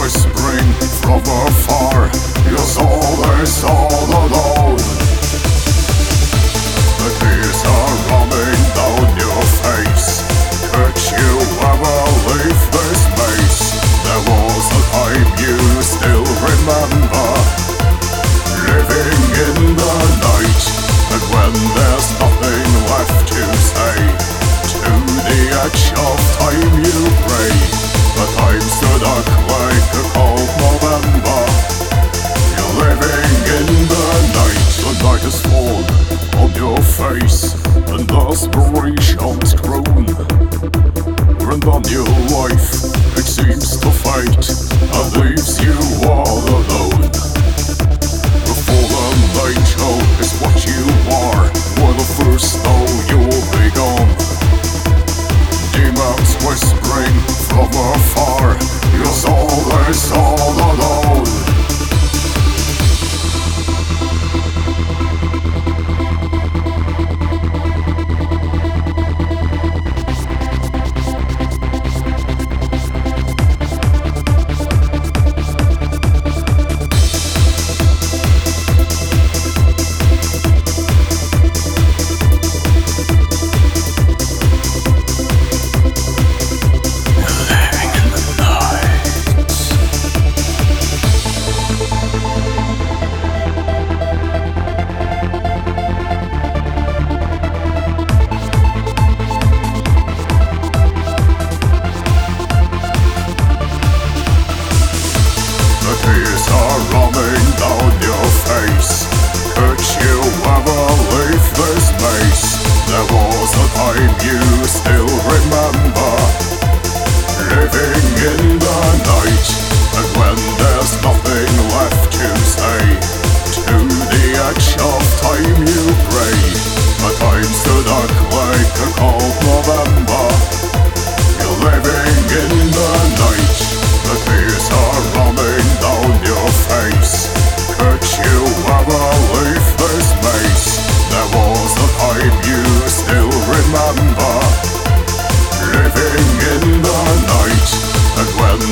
whispering from afar. You're so very. like a.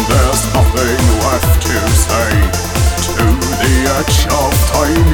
there's nothing left to say to the edge of time.